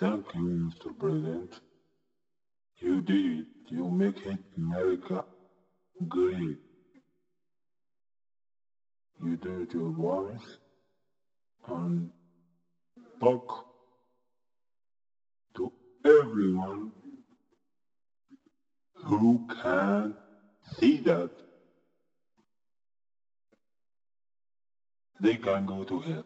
Thank you, Mr. President. You did. You make it America great. You do your voice and talk to everyone who can see that they can go to hell.